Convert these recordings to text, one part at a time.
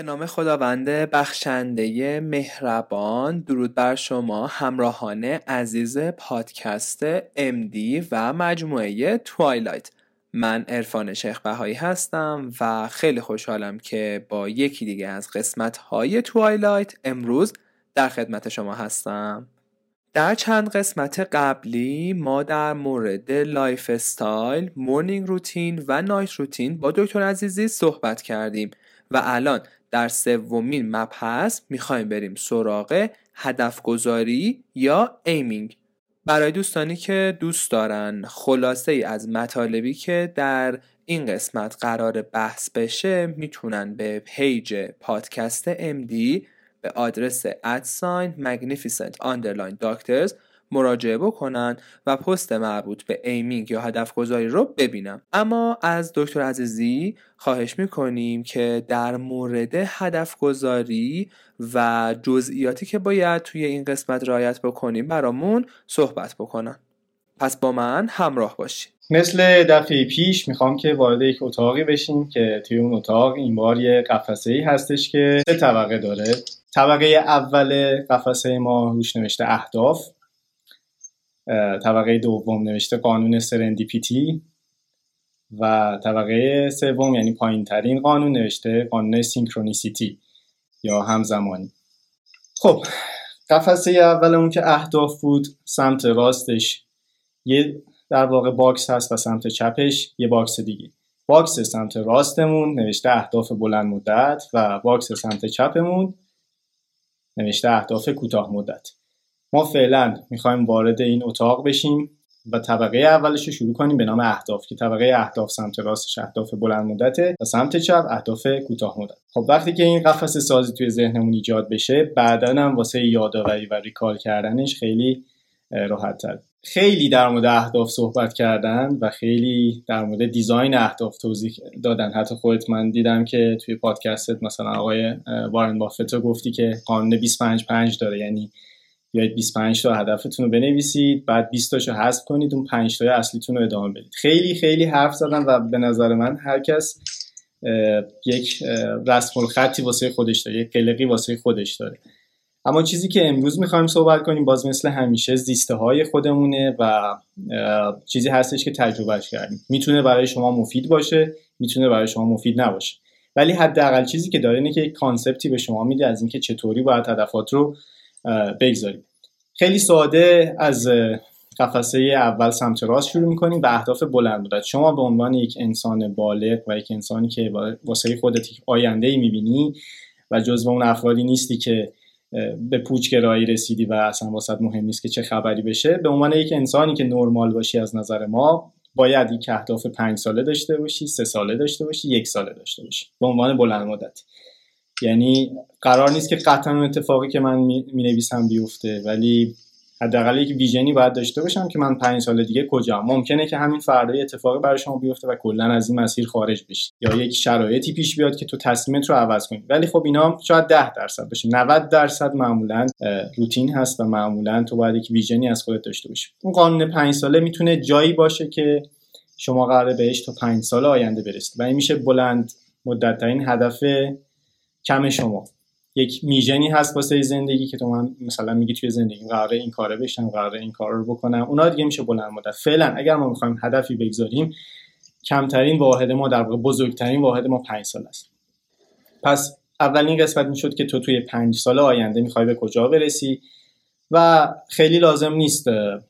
به نام خداوند بخشنده مهربان درود بر شما همراهان عزیز پادکست MD و مجموعه Twilight من عرفان شیخ بهایی هستم و خیلی خوشحالم که با یکی دیگه از قسمت های Twilight امروز در خدمت شما هستم. در چند قسمت قبلی ما در مورد lifestyle، morning routine و night routine با دکتر عزیزی صحبت کردیم. و الان در سومین مبحث می‌خوایم بریم سراغ هدف گذاری یا aiming. برای دوستانی که دوست دارن خلاصه ای از مطالبی که در این قسمت قرار بحث بشه می‌تونن به page پادکست MD به آدرس at sign magnificent underline doctors مراجعه بکنن و پست مربوط به aiming یا هدف گذاری رو ببینم اما از دکتر عزیزی خواهش می‌کنیم که در مورد هدف گذاری و جزئیاتی که باید توی این قسمت رعایت بکنیم برامون صحبت بکنن. پس با من همراه باشید. مثل دفعه پیش می‌خوام که وارد یک اتاقی بشیم که توی اون اتاق این بار یه قفسه ای هستش که سه طبقه داره. طبقه اول قفسه ما روش نوشته اهداف. طبقه دوم نوشته قانون serendipity و طبقه سوم یعنی پایین ترین قانون نوشته قانون synchronicity یا همزمانی. خب قفسه اول اون که اهداف بود سمت راستش. یه در واقع box هست و سمت چپش یه box دیگه. box سمت راستمون نوشته اهداف بلند مدت و box سمت چپمون نوشته اهداف کوتاه مدت. ما فعلا می‌خوایم وارد این اتاق بشیم و طبقه اولش رو شروع کنیم به نام اهداف که طبقه اهداف سمت راستش اهداف بلند مدته و سمت چپ اهداف کوتاه مدت. خب وقتی که این قفسه سازی توی ذهنمون ایجاد بشه بعدا هم واسه یادآوری و recall کردنش خیلی راحت تر خیلی در مورد اهداف صحبت کردن و خیلی در مورد دیزاین اهداف توضیح دادن. حتی خودت من دیدم که توی پادکستت مثلا آقای وارن بافتو گفتی که قانون 25 5 داره. یعنی بیاید 25 تا هدفتون رو بنویسید بعد 20 تاشو حذف کنید اون 5 تا اصلیتون رو ادامه بدید. خیلی خیلی حرف زدن و به نظر من هر کس یک رسم الخطی واسه خودش داره یک قلقی واسه خودش داره. اما چیزی که امروز می‌خوایم صحبت کنیم باز مثل همیشه زیسته های خودمونه و چیزی هستش که تجربهش کردیم. می‌تونه برای شما مفید باشه می‌تونه برای شما مفید نباشه. ولی حداقل چیزی که داره اینه که یک کانسپتی به شما میده از اینکه چطوری باید هدفات رو بگذاریم. خیلی ساده از قفسه اول سمت راست شروع می‌کنیم و اهداف بلند مدت. شما به عنوان یک انسان بالغ و یک انسانی که واسه خودت آینده ای می‌بینی و جزو اون افرادی نیستی که به پوچگرایی رسیدی و اصلا واسه مهم نیست که چه خبری بشه به عنوان یک انسانی که نرمال باشی از نظر ما باید یک اهداف پنج ساله داشته باشی سه ساله داشته باشی یک ساله داشته باشی. به عنوان بلند مدت. یعنی قرار نیست که قطعا اتفاقی که من می نویسم بیفته ولی حداقل یک ویژنی باید داشته باشم که من پنج سال دیگه کجا ممکنه که همین فردا اتفاقی برای شما بیفته و کلا از این مسیر خارج بشی. یا یک شرایطی پیش بیاد که تو تصمیمت رو عوض کنی. ولی خب اینا شاید 10 درصد باشه. 90 درصد معمولا روتین هست و معمولا تو باید یک ویژنی از خودت داشته باشی. اون قانون 5 ساله می‌تونه جایی باشه که شما قراره بهش تا 5 سال آینده برسید و این میشه بلند مدت هدف کم شما. یک میژنی هست واسه زندگی که تو من مثلا میگی توی زندگی قراره این کاره بشم قراره این کار رو بکنم. اونا دیگه میشه بلند مدت. فعلا اگر ما می‌خوایم هدفی بگذاریم کمترین واحد ما در واقع بزرگترین واحد ما پنج سال است. پس اولین قسمت می‌شد که تو توی پنج سال آینده می‌خوای به کجا برسی و خیلی لازم نیست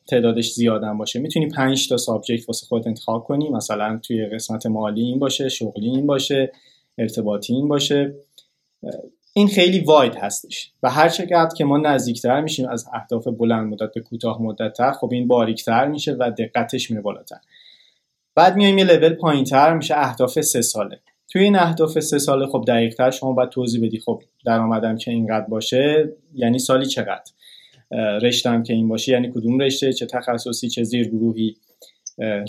تعدادش زیادن باشه. می‌تونی پنج تا سابجکت واسه خودت انتخاب کنی. مثلا توی قسمت مالی این باشه شغلی این باشه ارتباطی این باشه. این خیلی واید هستش. و هر چقدر که ما نزدیکتر میشیم از اهداف بلند مدت به کوتاه مدت تر خب این باریکتر میشه و دقتش میره بالاتر. بعد میایم یه لول پایینتر میشه اهداف سه ساله. توی این اهداف سه ساله خب دقیقتر شما باید توضیح بدی خب درآمدم که اینقدر باشه یعنی سالی چقدر؟ رشتم که این باشه یعنی کدوم رشته؟ چه تخصصی؟ چه زیرگروهی؟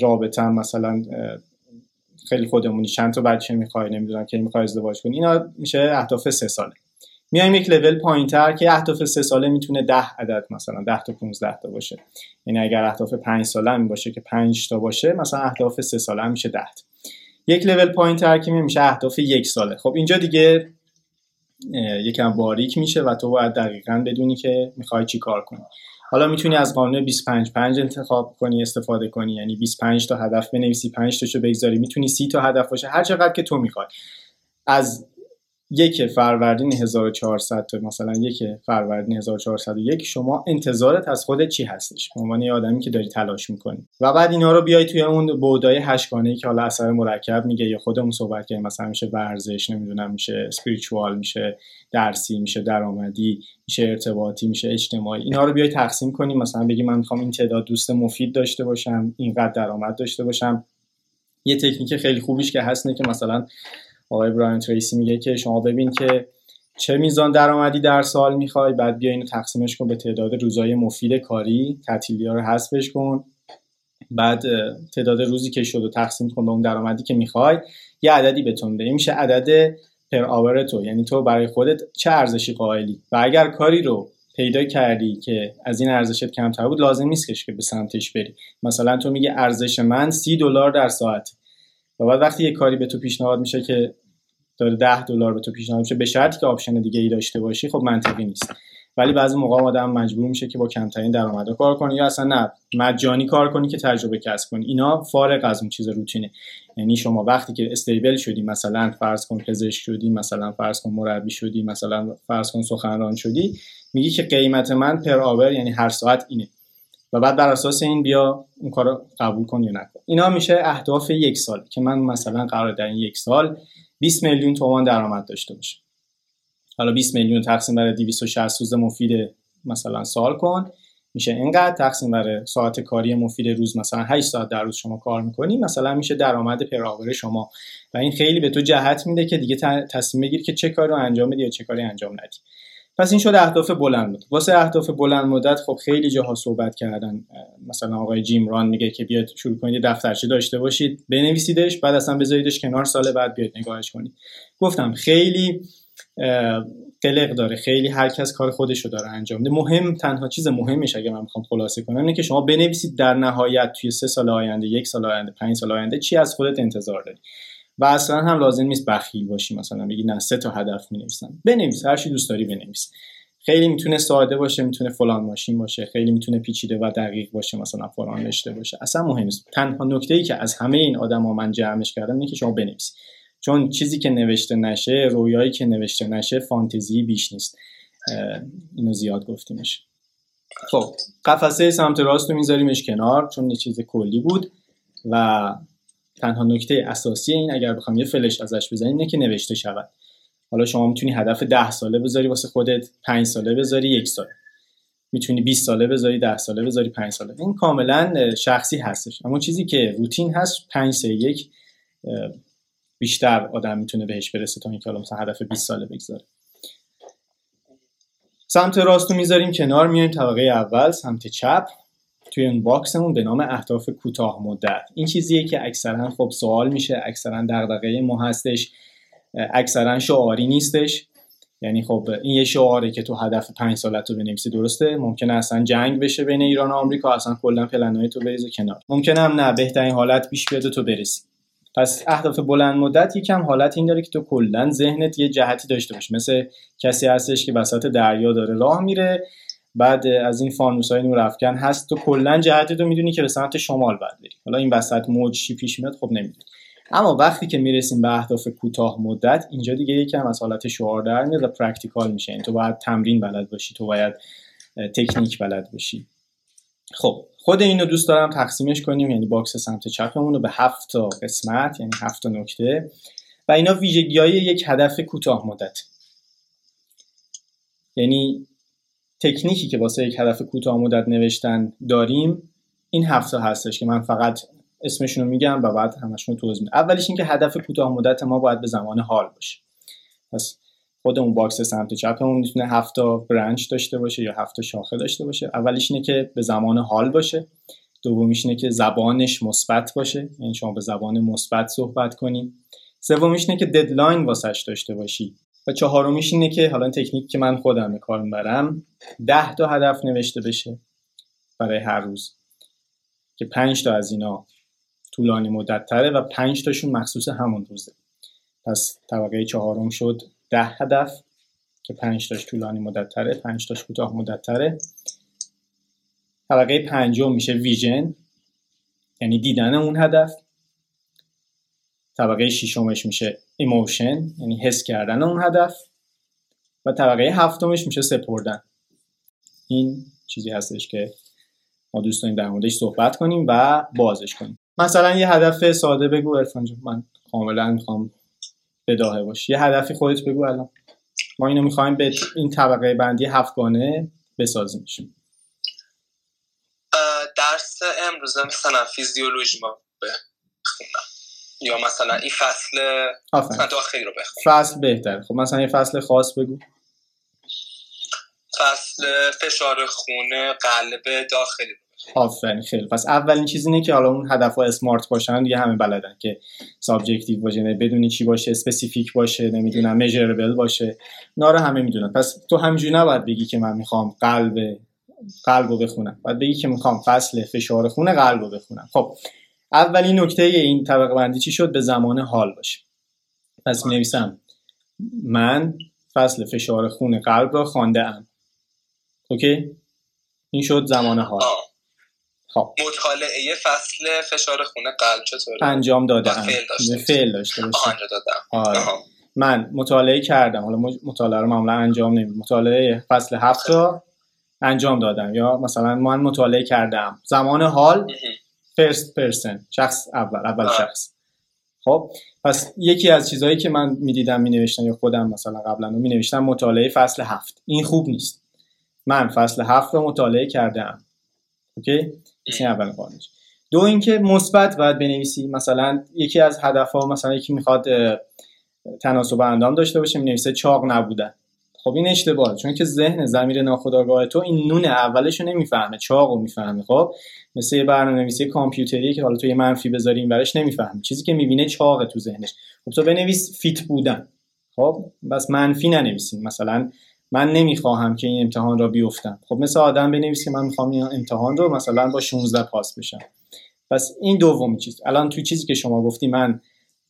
رابطه مثلا خیلی خودمونی. چند تا بچه می‌خوای نمی‌دونم که می‌خوای ازدواج کنی. اینا میشه اهداف سه ساله. میایم یک لول پایین تر که اهداف سه ساله می‌تونه ده عدد مثلا 10 تا 15 تا باشه. یعنی اگر اهداف 5 ساله هم باشه که 5 تا باشه مثلا اهداف سه ساله هم میشه 10 تا. یک لول پایین تر که میشه اهداف یک ساله. خب اینجا دیگه یکم باریک میشه و تو باید دقیقا بدونی که می‌خوای چی کار کنی. حالا می‌تونی از قانون 25 5 انتخاب کنی استفاده کنی. یعنی 25 تا هدف بنویسی 5 تاشو بگذاری. می‌تونی 30 تا هدف باشه. هر چقدر که تو می‌خوای. از یک فروردین 1400 تا مثلا یک فروردین 1401 شما انتظارت از خودت چی هستش؟ به عنوان یه آدمی که داری تلاش می‌کنی. و بعد اینا رو بیای توی اون بودای هشگانه که حالا اثر مرکب میگه یا خودمون صحبت کنیم مثلا میشه ورزش نمی‌دونم میشه اسپریچوال میشه درسی میشه درآمدی میشه ارتباطی میشه اجتماعی. اینا رو بیای تقسیم کنیم مثلا بگی من می‌خوام این تعداد دوست مفید داشته باشم اینقدر درآمد داشته باشم. یه تکنیک خیلی خوبیش که هست که مثلا آقای براین تریسی میگه که شما ببین که چه میزان درآمدی در سال می‌خوای بعد بیا اینو تقسیمش کن به تعداد روزای مفید کاری تعطیلی رو حذفش کن بعد تعداد روزی که شد و تقسیم کن به اون درآمدی که می‌خوای یه عددی بتون ده میشه عدد per hour تو یعنی تو برای خودت چه ارزشی قائلی؟ و اگر کاری رو پیدا کردی که از این ارزشت کمتر بود لازم نیست که به سمتش بری. مثلا تو میگه ارزش من سی دلار در ساعت و بعد وقتی یه کاری به تو پیشنهاد میشه که داره 10 دلار به تو پیشنهاد میشه به شرطی که option دیگه ای داشته باشی خب منطقی نیست. ولی بعضی موقع آدم مجبور میشه که با کمترین درآمد کار کنه یا اصلا نه مجانی کار کنی که تجربه کسب کنی. اینا فارغ از اون چیز روتینه. یعنی شما وقتی که استیبل شدی مثلا فرض کن پزشک شدی مثلا فرض کن مربی شدی مثلا فرض کن سخنران شدی میگی که قیمت من پر آور یعنی هر ساعت اینه. و بعد بر اساس این بیا اون کار قبول کن یا نکن. اینا میشه اهداف یک سال. که من مثلا قرار در این یک سال 20 میلیون تومان درآمد داشته باشه. حالا 20 میلیون تقسیم بر 260 روز مفید مثلا سال کن. میشه اینقدر تقسیم بر ساعت کاری مفید روز مثلا 8 ساعت در روز شما کار می‌کنی مثلا میشه درآمد پراور شما. و این خیلی به تو جهت میده که دیگه تصمیم بگیر که چه کاری رو انجام بدی یا چه کاری انجام ندی. پس این شد اهداف بلند مدت. واسه اهداف بلند مدت خب خیلی جاها صحبت کردن. مثلا آقای جیم ران میگه که بیاد شروع کنید دفترچه داشته باشید بنویسیدش بعد اصلا بذاریدش کنار سال بعد بیاد نگاهش کنید. گفتم خیلی قلق داره. خیلی هر کس کار خودش رو داره انجام میده. مهم تنها چیز مهمش اگه من می‌خوام خلاصه کنم اینه که شما بنویسید در نهایت توی سه سال آینده یک سال آینده پنج سال آینده چی از خودت انتظار داری. و اصلا هم لازم نیست بخیل باشی مثلا بگی نه سه تا هدف می نویسم بنویس هر چی دوست داری بنویس. خیلی می‌تونه ساده باشه می‌تونه فلان ماشین باشه خیلی می‌تونه پیچیده و دقیق باشه مثلا فلان رشته باشه. اصلا مهم نیست. تنها نکته ای که از همه این آدما من جمعش کردم اینه که شما بنویسی چون چیزی که نوشته نشه رویایی که نوشته نشه فانتزی بیش نیست. اینو زیاد گفتیمش. خب قفسه سمت راست رو میذاریمش کنار چون یه چیز کلی بود. و تنها نکته اساسی این اگر بخوام یه فلش ازش بزنیم اینه که نوشته شود. حالا شما می‌تونی هدف ده ساله بذاری واسه خودت 5 ساله بذاری یک سال می‌تونی 20 ساله بذاری 10 ساله بذاری 5 ساله. این کاملا شخصی هستش. اما چیزی که روتین هست 5 3 1 بیشتر آدم می‌تونه بهش برسه تا اینکه مثلا هدف 20 ساله بگذاره. سمت راست رو می‌ذاریم کنار میایم طبقه اول سمت چپ. توی اون باکسمون به نام اهداف کوتاه مدت. این چیزیه که اکثرا خب سوال میشه اکثرا دغدغه ما هستش اکثرا شعاری نیستش. یعنی خب این یه شعاره که تو هدف پنج سالت رو بنویسی درسته؟ ممکنه اصلا جنگ بشه بین ایران و آمریکا اصلا کلا پلنهای تو بریزه کنار. ممکنه هم نه بهترین حالت پیش بیاد تو برسی. پس اهداف بلند مدت یکم حالت این داره که تو کلا ذهنت یه جهتی داشته باشه مثل کسی هستش که وسط دریا داره راه میره بعد از این فانوس های نور افکن هست. تو کلا جهت تو می‌دونی که به سمت شمال باید بری حالا این وسط موج چی پیش میاد خب نمی‌دونی اما وقتی که می‌رسیم به اهداف کوتاه مدت اینجا دیگه یکم از حالت شعار در میاد و practical میشه. این تو باید تمرین بلد باشی تو باید تکنیک بلد باشی. خب خود اینو دوست دارم تقسیمش کنیم. یعنی box سمت چپمون رو به هفت تا قسمت یعنی هفت تا نکته. و اینا ویژگی های یک هدف کوتاه مدت. یعنی تکنیکی که واسه یک هدف کوتاه مدت نوشتن داریم این هفته هستش که من فقط اسمشون رو میگم و بعد همشون رو توضیح میدم. اولیش این که هدف کوتاه مدت ما باید به زمان حال باشه. پس خود اون box سمت چپمون می‌تونه هفت تا branch داشته باشه یا هفت شاخه داشته باشه. اولیش اینه که به زمان حال باشه. دومیش اینه که زبانش مثبت باشه. یعنی شما به زبان مثبت صحبت کنی. سومیش اینه که ددلاین واسش داشته باشی. و چهارمیش اینه که حالا تکنیک که من خودم به کار می‌برم ده تا هدف نوشته بشه برای هر روز. که پنج تا از اینا طولانی مدت تره و پنج تاشون مخصوص همون روزه. پس طبقه چهارم شد ده هدف که پنج تاش طولانی مدت تره پنج تاش کوتاه مدت تره. طبقه پنجم میشه ویژن یعنی دیدن اون هدف. طبقه ششمش میشه emotion یعنی حس کردن اون هدف. و طبقه هفتمش میشه سپردن. این چیزی هستش که ما دوست داریم در موردش صحبت کنیم و بازش کنیم. مثلا یه هدف ساده بگو عرفان من کاملا می‌خوام بداهه باش یه هدفی خودت بگو الان. ما اینو می‌خوایم به این طبقه بندی هفتگانه بسازیم درس امروز مثلا فیزیولوژی ما یا مثلا این فصل داخلی رو بخونم فصل بهتر خب مثلا یه فصل خاص بگو. فصل فشار خونه قلب داخلی آفرین خیلی. پس اولین چیز اینه که حالا اون هدف ها smart باشن دیگه همه بلدن که subjective باشه بدونی چی باشه specific باشه نمی‌دونم measurable باشه. ناره همه می‌دونن. پس تو همینجوری نباید بگی که من می‌خوام قلب قلب رو بخونم. باید بگی که می‌خوام فصل فشار خون قلب رو بخونم. خب اولین نکته این طبقه بندی چی شد؟ به زمان حال باشه. پس می نویسم من فصل فشار خون قلب را خوانده ام اوکی؟ این شد زمان حال. خب. مطالعه فصل فشار خون قلب چطوره؟ انجام دادم فعل داشته باشه آره. من مطالعه کردم. حالا مطالعه رو معمولا انجام نمیم مطالعه فصل هفت را انجام دادم. یا مثلا من مطالعه کردم زمان حال فرست پرسن شخص اول اول شخص. خب پس یکی از چیزهایی که من می‌دیدم می نوشتم یا خودم مثلا قبلا می نوشتم مطالعه فصل هفت. این خوب نیست. من فصل هفت رو مطالعه کردم اوکی؟ این اول قانونش. دو اینکه مثبت باید بنویسی. مثلا یکی از هدف ها مثلا یکی می‌خواد تناسب اندام داشته باشه می نویسه چاق نبودن. خب این اشتباهه چون که ذهن زمیر ناخودآگاه تو این نون اولش رو نمی‌فهمه چاقو می‌فهمه خب؟ مثل یه برنامه‌نویسی کامپیوتری که حالا تو یه منفی بذاریم برش نمی‌فهمه چیزی که می‌بینه چاقه تو ذهنش. خب تو بنویس فیت بودن خب؟ بس منفی ننویسین مثلا من نمی‌خواهم که این امتحان را بیفتم. خب مثل آدم بنویس که من می‌خوام این امتحان رو مثلا با 16 پاس بشم. پس این دومی چیز. الان تو چیزی که شما گفتی من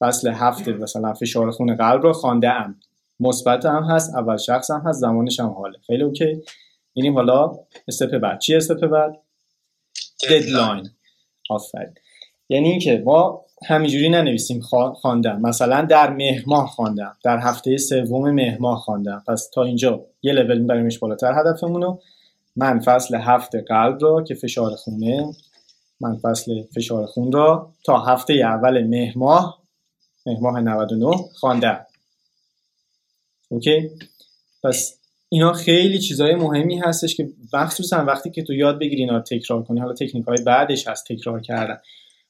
فصل هفته مثلا فشار خون قلب رو خوانده ام مثبت هم هست اول شخص هم هست زمانش هم حاله. خیلی okay. میریم حالا step بعد. چی step بعد؟ deadline آفرین. یعنی اینکه ما همینجوری ننویسیم خواندم مثلا در مهر ماه خواندم. در هفته سوم مهر ماه خواندم. پس تا اینجا یه لول بریمش بالاتر هدفمونو. من فصل هفته قلب را که فشار خونه من فصل فشار خون را تا هفته اول مهر ماه مهر ماه 99 خواندم. اوکی پس اینا خیلی چیزای مهمی هستش که مخصوصا وقتی که تو یاد بگیری اینا رو تکرار کنی حالا تکنیک های بعدش هست تکرار کردن.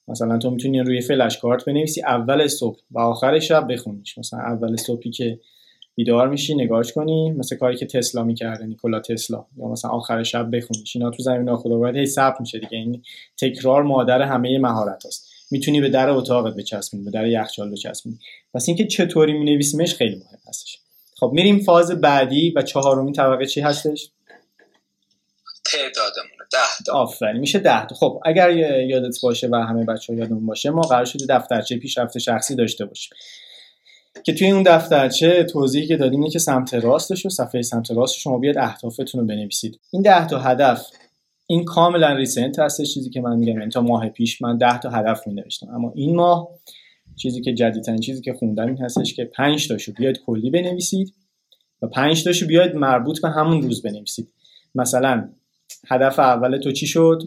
مثلا تو می‌تونی روی فلش کارت بنویسی اول صبح و آخر شب بخونیش. مثلا اول صبحی که بیدار میشی نگاهش کنی مثل کاری که تسلا می‌کرده نیکولا تسلا. یا مثلا آخر شب بخونیش. اینا تو زمین باید هی ثبت میشه دیگه. این تکرار مادر همه مهارت هست می‌تونی به در اتاقت بچسبونی به در یخچال بچسبونی. پس اینکه چطوری مینویسیمش خیلی مهم هستش. خب میریم فاز بعدی و چهارمین طبقه چی هستش؟ تعدادمون ده تا. آفرین میشه ده تا. خب اگر یادت باشه و همه بچه ها یادمون باشه ما قرار شده دفترچه پیشرفت شخصی داشته باشیم. که توی اون دفترچه توضیحی که دادیم اینه که سمت راستش و صفحه سمت راست شما بیاد اهدافتون رو بنویسید. این ده تا هدف این کاملا ریسنت هستش چیزی که من میگم یعنی تا ماه پیش من ده تا هدف می نوشتم اما این ماه چیزی که جدیدترین چیزی که خوندم این هستش که 5 تاشو بیاید کلی بنویسید و 5 تاشو بیاید مربوط به همون روز بنویسید. مثلا هدف اول تو چی شد؟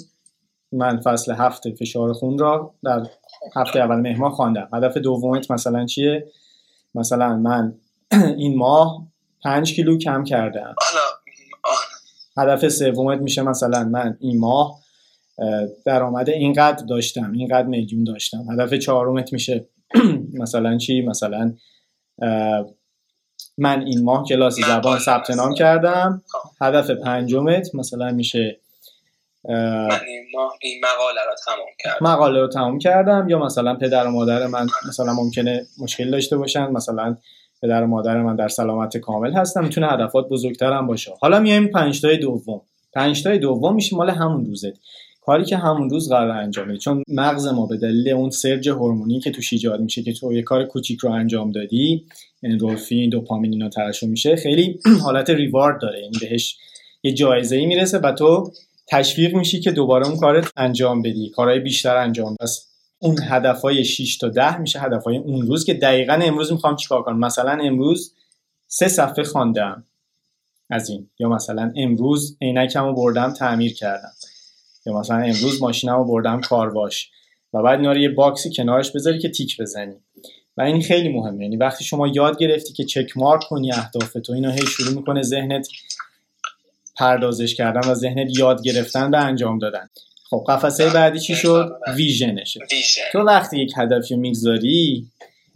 من فصل هفته فشار خون را در هفته اول مهمان خواندم. هدف دومت مثلا چیه؟ مثلا من این ماه 5 کیلو کم کردم. هدف سومت میشه مثلا من این ماه درآمد اینقدر داشتم اینقدر میلیون داشتم. هدف چهارمت میشه مثلا چی؟ مثلا من این ماه کلاس زبان ثبت نام کردم. هدف پنجمت مثلا میشه من این ماه این مقاله رو تمام کردم. مقاله رو تمام کردم. یا مثلا پدر و مادر من مثلا ممکنه مشکل داشته باشن. مثلا پدر و مادر من در سلامت کامل هستن. می‌تونه هدفات بزرگتر هم باشه. حالا میایم پنج تای دوم. پنج تای دوم میشه مال همون روزت کاری که همون روز قرار انجام بدی. چون مغز ما به دلیل اون سرج هورمونی که توش ایجاد میشه که تو یه کار کوچیک رو انجام دادی اندورفین دوپامین اینا ترشح میشه خیلی حالت ریوارد داره. یعنی بهش یه جایزه ای می‌رسه و تو تشویق میشی که دوباره اون کارت انجام بدی. کارهای بیشتر انجام پس اون هدفهای 6 تا 10 میشه هدفهای اون روز که دقیقا امروز می‌خوام چیکار کنم؟ مثلا امروز سه صفحه خواندم از این. یا مثلا امروز عینکمو بردم تعمیر کردم. یا مثلا امروز ماشینمو بردم کارواش و بعد اینا یه باکسی کنارش بذاری که تیک بزنی. و این خیلی مهمه. یعنی وقتی شما یاد گرفتی که چک مارک کنی اهدافتو اینا هی شروع می‌کنه ذهنت پردازش کردن و ذهنت یاد گرفتن و انجام دادن. خب قفسه بعدی چی شد؟ ویژنشه. تو وقتی یک هدفی می‌گذاری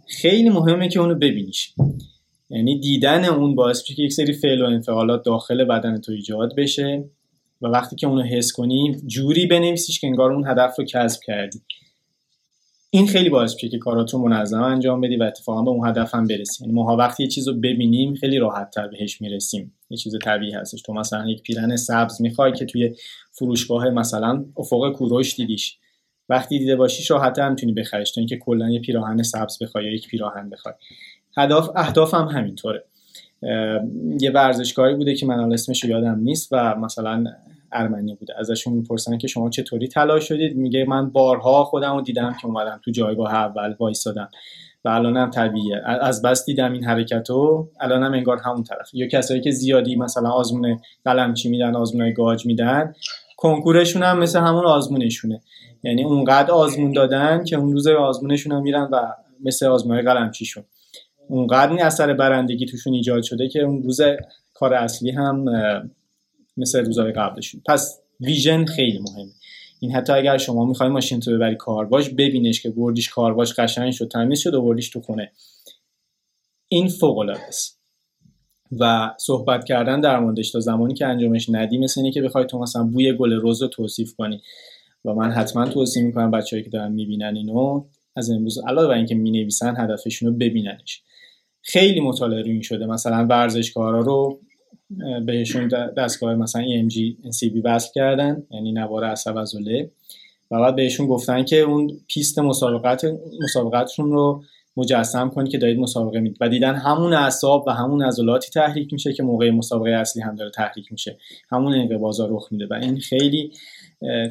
خیلی مهمه که اونو ببینیش. یعنی دیدن اون باعث میشه که یک سری فعل و انفعالات داخل بدن تو ایجاد بشه. و وقتی که اونو حس کنی جوری بنویسیش که انگار اون هدف رو کسب کردی. این خیلی باعث میشه که کاراتو منظم انجام بدی و اتفاقا به اون هدف هم برسی. یعنی ما وقتی یه چیز رو ببینیم خیلی راحت تر بهش می‌رسیم. یه چیز طبیعی هستش. تو مثلا یک پیرن سبز می‌خوای که توی فروشگاه مثلا افق کوروش دیدیش. وقتی دیده باشیش راحت هم می‌تونی بخریش. تا اینکه کلا یه پیراهن سبز بخوای یا یک پیراهن بخوای. هدف اهداف هم همینطوره. یه ورزشکاری بوده که من اسمش یادم نیست و مثلا ارمنی بوده. ازشون می‌پرسن که شما چطوری تلاش شدید؟ میگه من بارها خودم رو دیدم که اومدم تو جایگاه اول وایسادم و الانم طبیعیه. از بس دیدم این حرکت رو الانم انگار همون طرف. یا کسایی که زیادی مثلا آزمون قلمچی میدن آزمون گاج میدن کنکورشون هم مثل همون آزمونشونه. یعنی اونقدر آزمون دادن که اون روز آزمونشون هم میرن و مثل آزمون قلمچیشون. اونقدر این اثر برندگی توشون ایجاد شده که اون روز کار اصلی هم مثل روزهای قبلشون. پس ویژن خیلی مهمه. این حتی اگر شما می‌خوای ماشین تو ببری کارواش ببینش که بردیش کارواش قشنگ شد تمیز شد و بردیش تو خونه. این فوق العاده است و صحبت کردن در موردش تا زمانی که انجامش ندی مثل اینه که بخوای تو مثلا بوی گل رز رو توصیف کنی. و من حتما توصیف می‌کنم بچه‌ای که دارن می‌بینن اینو از امروز علاوه بر اینکه می‌نویسن هدفشون رو ببیننش. خیلی مطالعه روی شده. مثلا ورزشکارا رو بهشون دستگاه مثلا EMG NCB وصل کردن یعنی نوار عصب عضله و بعد بهشون گفتن که اون پیست مسابقات مسابقاتشون رو مجسم کنید که دارید مسابقه می‌دید. و دیدن همون اعصاب و همون عضلاتی تحریک میشه که موقع مسابقه اصلی هم داره تحریک میشه. همون انقباضا رخ میده. و این خیلی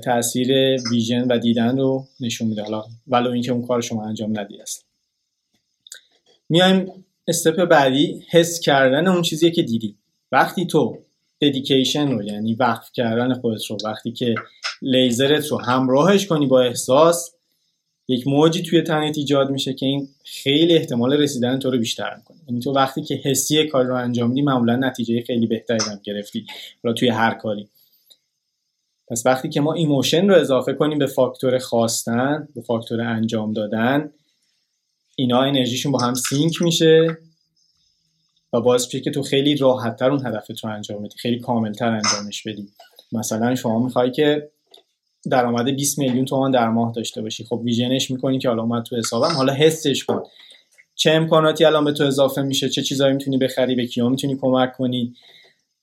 تاثیر ویژن و دیدن رو نشون میده. حالا ولو اینکه اون کار شما انجام ندی است میایم استپ بعدی حس کردن اون چیزی که دیدی. وقتی تو ددیکیشن رو یعنی وقف کردن خودت رو وقتی که لیزرت رو همراهش کنی با احساس یک موجی توی تنت ایجاد میشه که این خیلی احتمال رسیدن تو رو بیشتر می‌کنه. یعنی تو وقتی که حسی کار رو انجام میدی معمولا نتیجه خیلی بهتری هم گرفتی حالا توی هر کاری. پس وقتی که ما emotion رو اضافه کنیم به فاکتور خواستن به فاکتور انجام دادن اینا انرژیشون با هم sync میشه و باعث میشه که تو خیلی راحتتر اون هدفت رو انجام بدی خیلی کاملتر انجامش بدی. مثلا شما می‌خوای که درآمد 20 میلیون تومان در ماه داشته باشی. خب vision ش می‌کنی که حالا اومد تو حسابم حالا حسش کن. چه امکاناتی الان به تو اضافه میشه؟ چه چیزایی می‌تونی بخری؟ به کیا می‌تونی کمک کنی؟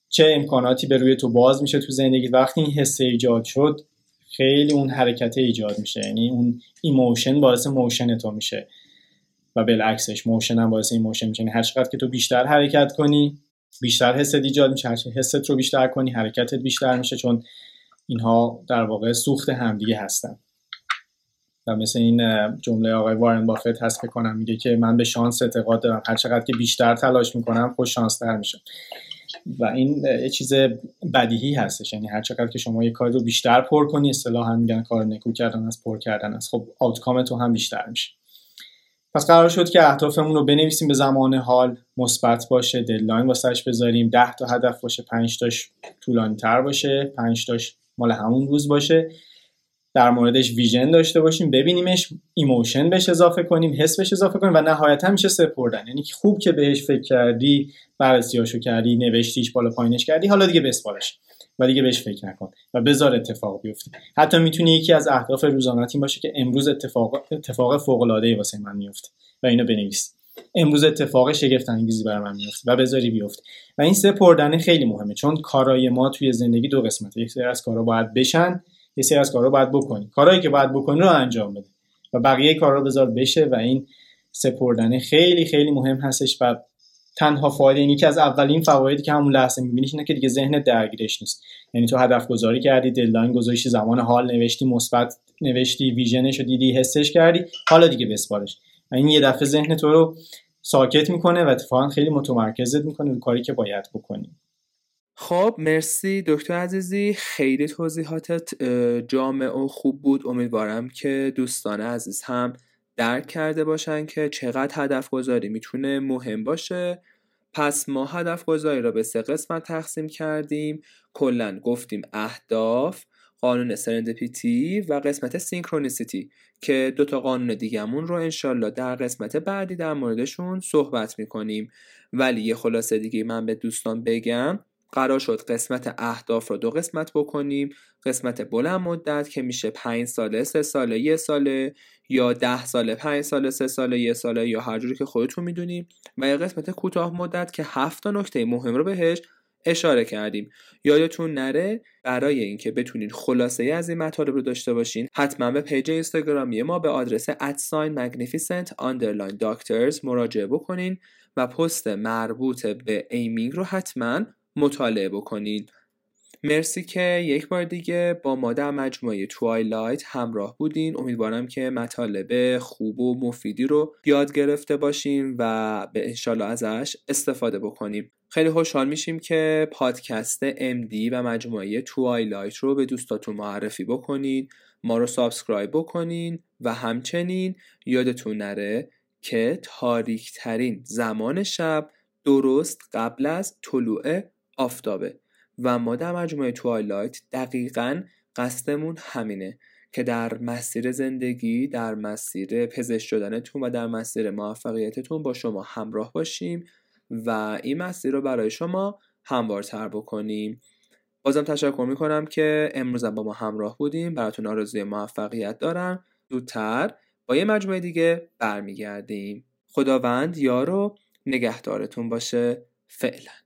چه امکاناتی به روی تو باز میشه تو زندگی وقتی این حس ایجاد شد خیلی اون حرکت ایجاد میشه. یعنی اون emotion باعث motion تو میشه. و بالعکسش motion هم باعث emotion میشه. یعنی هر چقدر که تو بیشتر حرکت کنی بیشتر حست ایجاد میشه. هر حست رو بیشتر کنی حرکتت بیشتر میشه چون اینها در واقع سوخت همدیگه هستن. و مثل این جمله آقای وارن بافت هست که کنم میگه که من به شانس اعتقاد دارم. هر چقدر که بیشتر تلاش می‌کنم خوش شانس تر میشم. و این یه چیز بدیهی هستش. یعنی هر چقدر که شما یه کار رو بیشتر پر کنی اصطلاحا میگن کار نکو کردن از پر کردن است. خب آوتکام تو هم بیشتر میشه. پس قرار شد که اهدافمون رو بنویسیم به زمان حال مثبت باشه deadline واسش بذاریم. 10 تا هدف باشه 5 تاش طولانی تر باشه 5 تاش مال همون روز باشه. در موردش vision داشته باشیم ببینیمش emotion بهش اضافه کنیم حس بهش اضافه کنیم و نهایتا میشه سپردن. یعنی خوب که بهش فکر کردی بررسیاشو کردی نوشتیش بالا پایینش کردی حالا دیگه بسپارش. و دیگه بهش فکر نکن و بذار اتفاق بیفته. حتی می‌تونی یکی از اهداف روزانه این باشه که امروز اتفاق اتفاق فوق العاده ای واسه من میفته و اینو بنویس. امروز اتفاق شگفت انگیزی برای من میفته و بذاری بیفته. و این سپردن خیلی مهمه چون کارای ما توی زندگی دو قسمته. یک سری از کارا باید بشن یه سری از کارا باید بکنی. کارهایی که باید بکنی رو انجام بده. و بقیه کارا بذار بشه و این سپردن خیلی خیلی مهم هستش. و تنها فایده اینی که از اولین فوایدی که همون لحظه میبینیش اینه که دیگه ذهن درگیرش نیست. یعنی تو هدف گذاری کردی ددلاین گذاشتی زمان حال نوشتی مثبت نوشتی ویژنش رو دیدی حسش کردی حالا دیگه بسپارش. این یه دفعه ذهن تو رو ساکت می‌کنه و اتفاقا خیلی متمرکزت می‌کنه رو کاری که باید بکنی. خب مرسی دکتر عزیزی. خیلی توضیحاتت جامع و خوب بود. امیدوارم که دوستان عزیز هم درک کرده باشن که چقدر هدف گذاری می‌تونه مهم باشه. پس ما هدف گذاری را به سه قسمت تقسیم کردیم. کلا گفتیم اهداف قانون سرندپیتی و قسمت سینکرونیسیتی که دوتا قانون دیگهمون رو انشالله در قسمت بعدی در موردشون صحبت می‌کنیم. ولی یه خلاصه دیگه من به دوستان بگم قرار شد قسمت اهداف رو دو قسمت بکنیم. قسمت بلند مدت که میشه 5 ساله سه ساله یه ساله. یا ده ساله 5 ساله سه ساله یه ساله یا هر جوری که خودتون می‌دونیم و یه قسمت کوتاه مدت که هفت تا نکته مهم رو بهش اشاره کردیم. یادتون نره برای اینکه بتونید خلاصه ای از این مطالب رو داشته باشین حتما به page اینستاگرامی ما به آدرس at sign magnificent underline doctors مراجعه بکنین و پست مربوط به aiming رو حتما مطالعه بکنین. مرسی که یک بار دیگه با ما در مجموعه Twilight همراه بودین. امیدوارم که مطالب خوب و مفیدی رو یاد گرفته باشیم و به انشالله ازش استفاده بکنیم. خیلی خوشحال میشیم که پادکست MD و مجموعه Twilight رو به دوستاتون معرفی بکنین ما رو subscribe بکنین و همچنین یادتون نره که تاریک ترین زمان شب درست قبل از طلوع آفتابه. و ما در مجموعه Twilight دقیقا قصدمون همینه که در مسیر زندگی در مسیر پزشک شدنتون و در مسیر موفقیتتون با شما همراه باشیم و این مسیر رو برای شما هموارتر بکنیم. بازم تشکر می‌کنم که امروز با ما همراه بودیم براتون آرزوی موفقیت دارم. زودتر با یه مجموعه دیگه برمیگردیم. خداوند یارو نگهدارتون باشه. فعلا.